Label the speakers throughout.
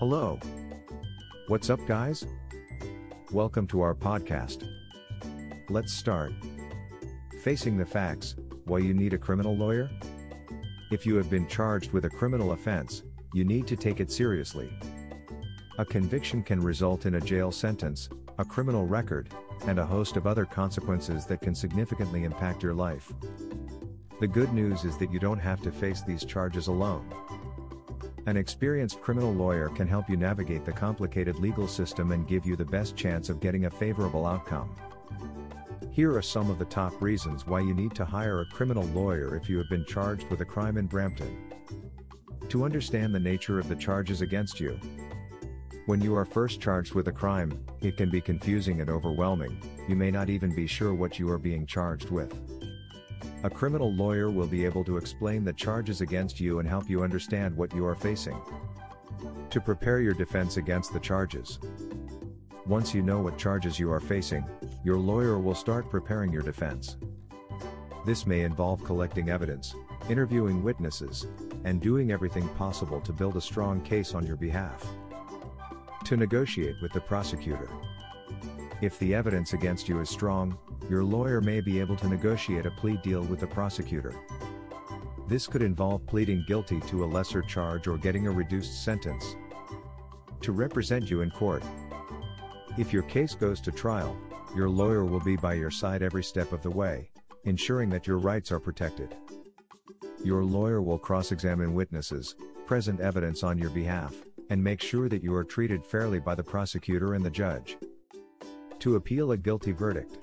Speaker 1: Hello. What's up, guys? Welcome to our podcast. Let's start. Facing the facts why you need a criminal lawyer? If you have been charged with a criminal offense, you need to take it seriously. A conviction can result in a jail sentence, a criminal record, and a host of other consequences that can significantly impact your life. The good news is that you don't have to face these charges alone. An experienced criminal lawyer can help you navigate the complicated legal system and give you the best chance of getting a favorable outcome. Here are some of the top reasons why you need to hire a criminal lawyer if you have been charged with a crime in Brampton. To understand the nature of the charges against you. When you are first charged with a crime, it can be confusing and overwhelming, you may not even be sure what you are being charged with. A criminal lawyer will be able to explain the charges against you and help you understand what you are facing. To prepare your defense against the charges. Once you know what charges you are facing, your lawyer will start preparing your defense. This may involve collecting evidence, interviewing witnesses, and doing everything possible to build a strong case on your behalf. To negotiate with the prosecutor. If the evidence against you is strong, your lawyer may be able to negotiate a plea deal with the prosecutor. This could involve pleading guilty to a lesser charge or getting a reduced sentence. To represent you in court. If your case goes to trial, your lawyer will be by your side every step of the way, ensuring that your rights are protected. Your lawyer will cross examine witnesses, present evidence on your behalf, and make sure that you are treated fairly by the prosecutor and the judge. To appeal a guilty verdict.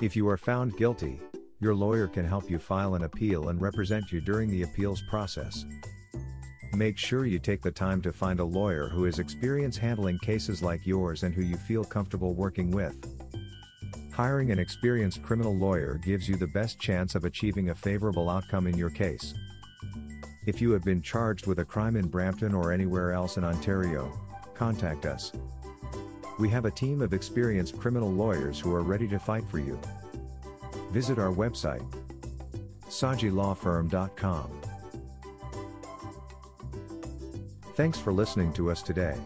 Speaker 1: If you are found guilty, your lawyer can help you file an appeal and represent you during the appeals process. Make sure you take the time to find a lawyer who has experience handling cases like yours and who you feel comfortable working with. Hiring an experienced criminal lawyer gives you the best chance of achieving a favorable outcome in your case. If you have been charged with a crime in Brampton or anywhere else in Ontario, contact us. We have a team of experienced criminal lawyers who are ready to fight for you. Visit our website, saggilawfirm.com. Thanks for listening to us today.